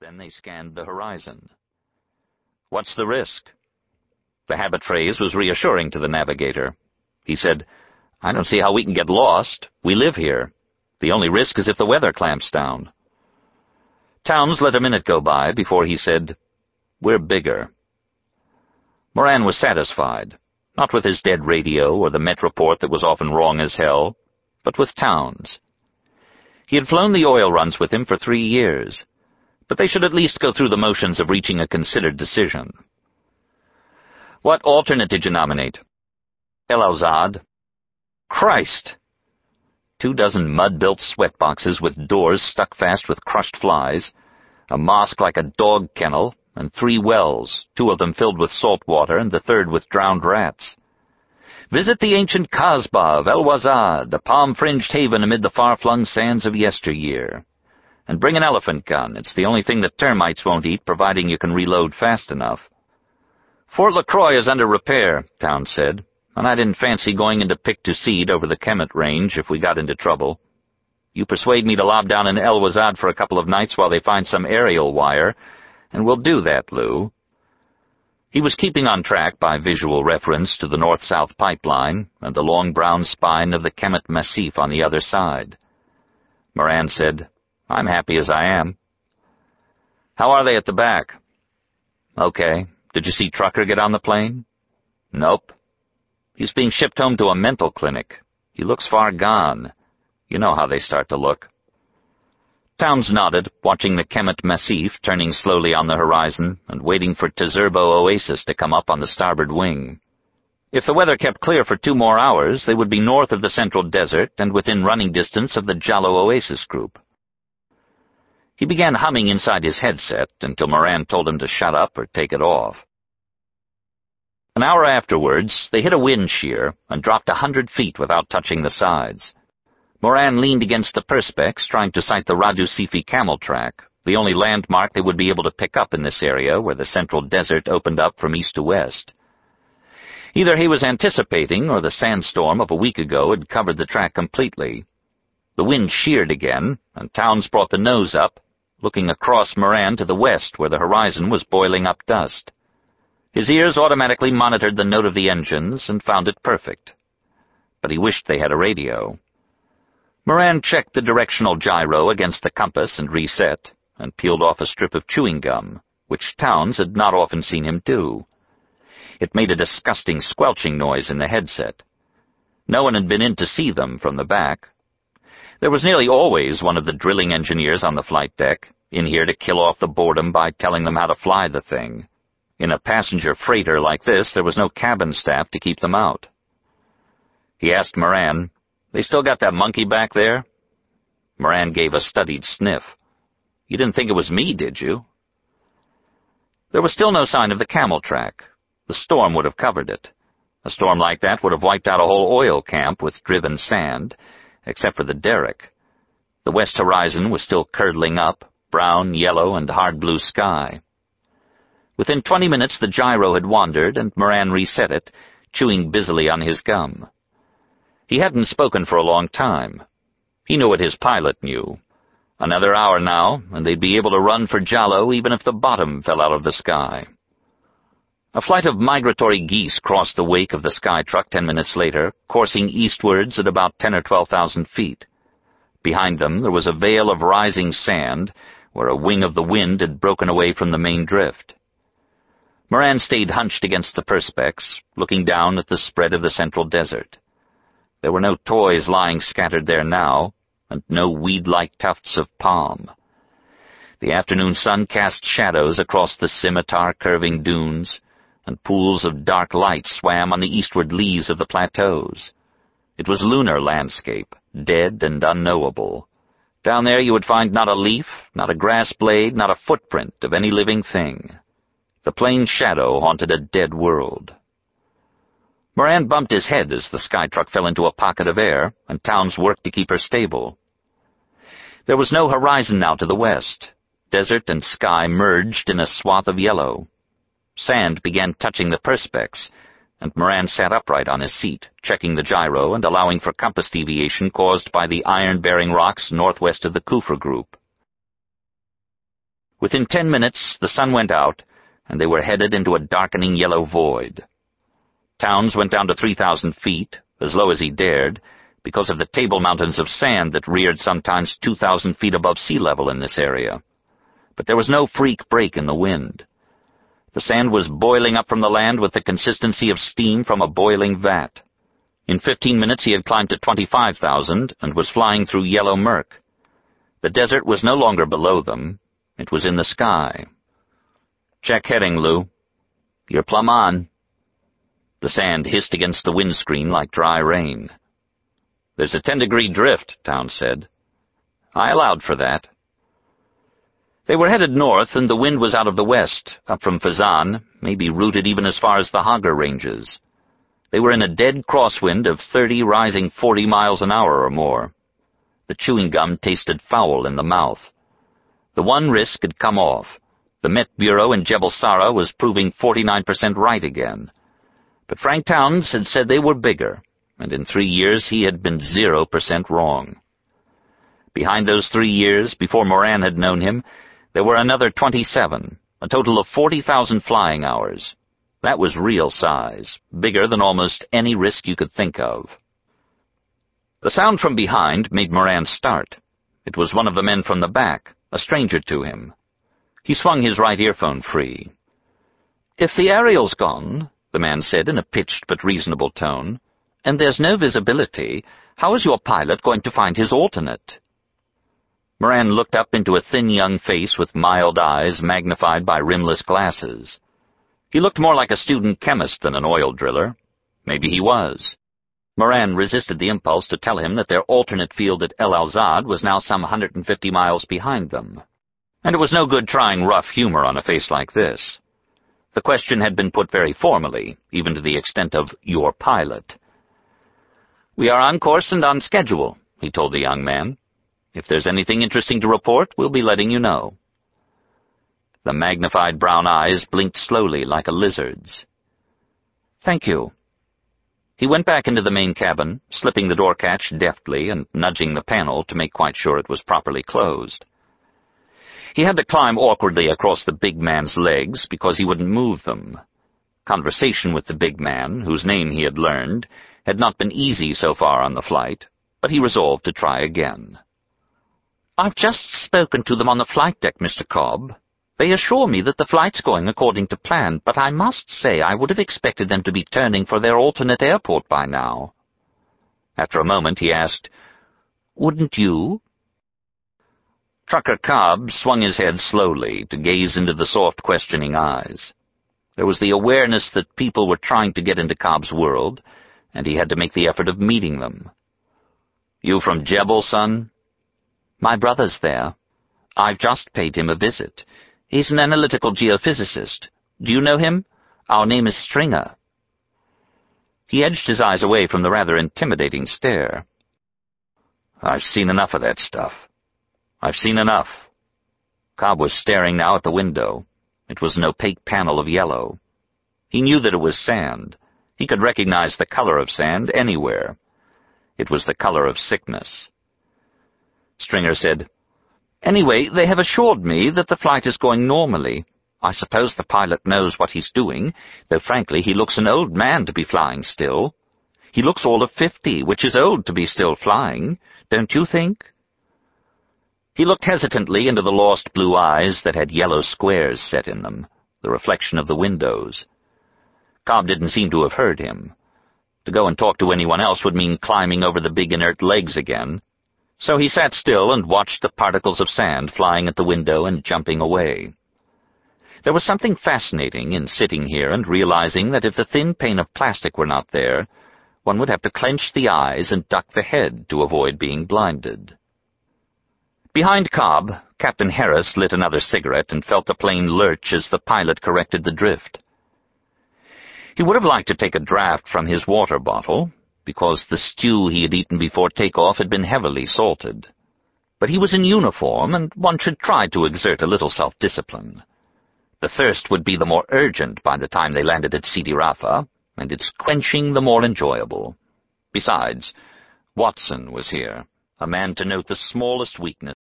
Then they scanned the horizon. What's the risk? The habit phrase was reassuring to the navigator. He said, I don't see how we can get lost. We live here. The only risk is if the weather clamps down. Towns let a minute go by before he said, We're bigger. Moran was satisfied, not with his dead radio or the Met report that was often wrong as hell, but with Towns. He had flown the oil runs with him for three years, but they should at least go through the motions of reaching a considered decision. What alternate did you nominate? El Wazad. Christ! two dozen mud-built sweatboxes with doors stuck fast with crushed flies, a mosque like a dog kennel, and three wells, two of them filled with salt water and the third with drowned rats. Visit the ancient Kasbah of El Wazad, a palm-fringed haven amid the far-flung sands of yesteryear. And bring an elephant gun. It's the only thing that termites won't eat, providing you can reload fast enough. Fort LaCroix is under repair, Towns said and I didn't fancy going into Pic-du-Cid over the Kemet range if we got into trouble. You persuade me to lob down in El Wazad for a couple of nights while they find some aerial wire, and we'll do that, Lew. He was keeping on track by visual reference to the north-south pipeline and the long brown spine of the Kemet Massif on the other side. Moran said, I'm happy as I am. How are they at the back? Okay. Did you see Trucker get on the plane? Nope. He's being shipped home to a mental clinic. He looks far gone. You know how they start to look. Towns nodded, watching the Kemet Massif turning slowly on the horizon and waiting for Tazurbo Oasis to come up on the starboard wing. If the weather kept clear for two more hours, they would be north of the central desert and within running distance of the Giallo Oasis group. He began humming inside his headset until Moran told him to shut up or take it off. An hour afterwards, they hit a wind shear and dropped a hundred feet without touching the sides. Moran leaned against the perspex, trying to sight the Radu Sifi camel track, the only landmark they would be able to pick up in this area where the central desert opened up from east to west. Either he was anticipating, or the sandstorm of a week ago had covered the track completely. The wind sheared again, and Towns brought the nose up, looking across Moran to the west where the horizon was boiling up dust. His ears automatically monitored the note of the engines and found it perfect. But he wished they had a radio. Moran checked the directional gyro against the compass and reset, and peeled off a strip of chewing gum, which Towns had not often seen him do. It made a disgusting squelching noise in the headset. No one had been in to see them from the back. There was nearly always one of the drilling engineers on the flight deck, in here to kill off the boredom by telling them how to fly the thing. In a passenger freighter like this, there was no cabin staff to keep them out. He asked Moran, They still got that monkey back there? Moran gave a studied sniff. You didn't think it was me, did you? There was still no sign of the camel track. The storm would have covered it. A storm like that would have wiped out a whole oil camp with driven sand, except for the derrick. The west horizon was still curdling up, brown, yellow, and hard blue sky. Within twenty minutes the gyro had wandered, and Moran reset it, chewing busily on his gum. He hadn't spoken for a long time. He knew what his pilot knew. Another hour now, and they'd be able to run for Giallo even if the bottom fell out of the sky. A flight of migratory geese crossed the wake of the skytruck ten minutes later, coursing eastwards at about ten or twelve thousand feet. Behind them there was a veil of rising sand, where a wing of the wind had broken away from the main drift. Moran stayed hunched against the perspex, looking down at the spread of the central desert. There were no toys lying scattered there now, and no weed-like tufts of palm. The afternoon sun cast shadows across the scimitar-curving dunes, and pools of dark light swam on the eastward lees of the plateaus. It was lunar landscape, dead and unknowable. Down there you would find not a leaf, not a grass blade, not a footprint of any living thing. The plain shadow haunted a dead world. Moran bumped his head as the skytruck fell into a pocket of air, and Towns worked to keep her stable. There was no horizon now to the west. Desert and sky merged in a swath of yellow. Sand began touching the perspex, and Moran sat upright on his seat, checking the gyro and allowing for compass deviation caused by the iron-bearing rocks northwest of the Kufra group. Within ten minutes, the sun went out, and they were headed into a darkening yellow void. Towns went down to 3,000 feet, as low as he dared, because of the table mountains of sand that reared sometimes 2,000 feet above sea level in this area. But there was no freak break in the wind. The sand was boiling up from the land with the consistency of steam from a boiling vat. In fifteen minutes he had climbed to 25,000 and was flying through yellow murk. The desert was no longer below them. It was in the sky. Check heading, Lew. You're plumb on. The sand hissed against the windscreen like dry rain. There's a ten-degree drift, Towns said. I allowed for that. They were headed north, and the wind was out of the west, up from Fezzan, maybe routed even as far as the Hagar Ranges. They were in a dead crosswind of thirty rising forty miles an hour or more. The chewing gum tasted foul in the mouth. The one risk had come off. The Met Bureau in Jebel Sara was proving 49% right again. But Frank Towns had said they were bigger, and in three years he had been zero percent wrong. Behind those three years, before Moran had known him, there were another twenty-seven, a total of forty thousand flying hours. That was real size, bigger than almost any risk you could think of. The sound from behind made Moran start. It was one of the men from the back, a stranger to him. He swung his right earphone free. If the aerial's gone, the man said in a pitched but reasonable tone, and there's no visibility, how is your pilot going to find his alternate? Moran looked up into a thin young face with mild eyes magnified by rimless glasses. He looked more like a student chemist than an oil driller. Maybe he was. Moran resisted the impulse to tell him that their alternate field at El Wazad was now some 150 miles behind them. And it was no good trying rough humor on a face like this. The question had been put very formally, even to the extent of your pilot. We are on course and on schedule, he told the young man. If there's anything interesting to report, we'll be letting you know. The magnified brown eyes blinked slowly like a lizard's. Thank you. He went back into the main cabin, slipping the door catch deftly and nudging the panel to make quite sure it was properly closed. He had to climb awkwardly across the big man's legs because he wouldn't move them. Conversation with the big man, whose name he had learned, had not been easy so far on the flight, but he resolved to try again. I've just spoken to them on the flight deck, Mr. Cobb. They assure me that the flight's going according to plan, but I must say I would have expected them to be turning for their alternate airport by now. After a moment he asked, Wouldn't you? Trucker Cobb swung his head slowly to gaze into the soft, questioning eyes. There was the awareness that people were trying to get into Cobb's world, and he had to make the effort of meeting them. You from Jebel, son? My brother's there. I've just paid him a visit. He's an analytical geophysicist. Do you know him? Our name is Stringer. He edged his eyes away from the rather intimidating stare. I've seen enough of that stuff. I've seen enough. Cobb was staring now at the window. It was an opaque panel of yellow. He knew that it was sand. He could recognize the color of sand anywhere. It was the color of sickness. Stringer said, Anyway, they have assured me that the flight is going normally. I suppose the pilot knows what he's doing, though frankly he looks an old man to be flying still. He looks all of fifty, which is old to be still flying, don't you think? He looked hesitantly into the lost blue eyes that had yellow squares set in them, the reflection of the windows. Cobb didn't seem to have heard him. To go and talk to anyone else would mean climbing over the big inert legs again. So he sat still and watched the particles of sand flying at the window and jumping away. There was something fascinating in sitting here and realizing that if the thin pane of plastic were not there, one would have to clench the eyes and duck the head to avoid being blinded. Behind Cobb, Captain Harris lit another cigarette and felt the plane lurch as the pilot corrected the drift. He would have liked to take a draught from his water bottle, because the stew he had eaten before takeoff had been heavily salted. But he was in uniform, and one should try to exert a little self-discipline. The thirst would be the more urgent by the time they landed at Sidi Rafa, and its quenching the more enjoyable. Besides, Watson was here, a man to note the smallest weakness.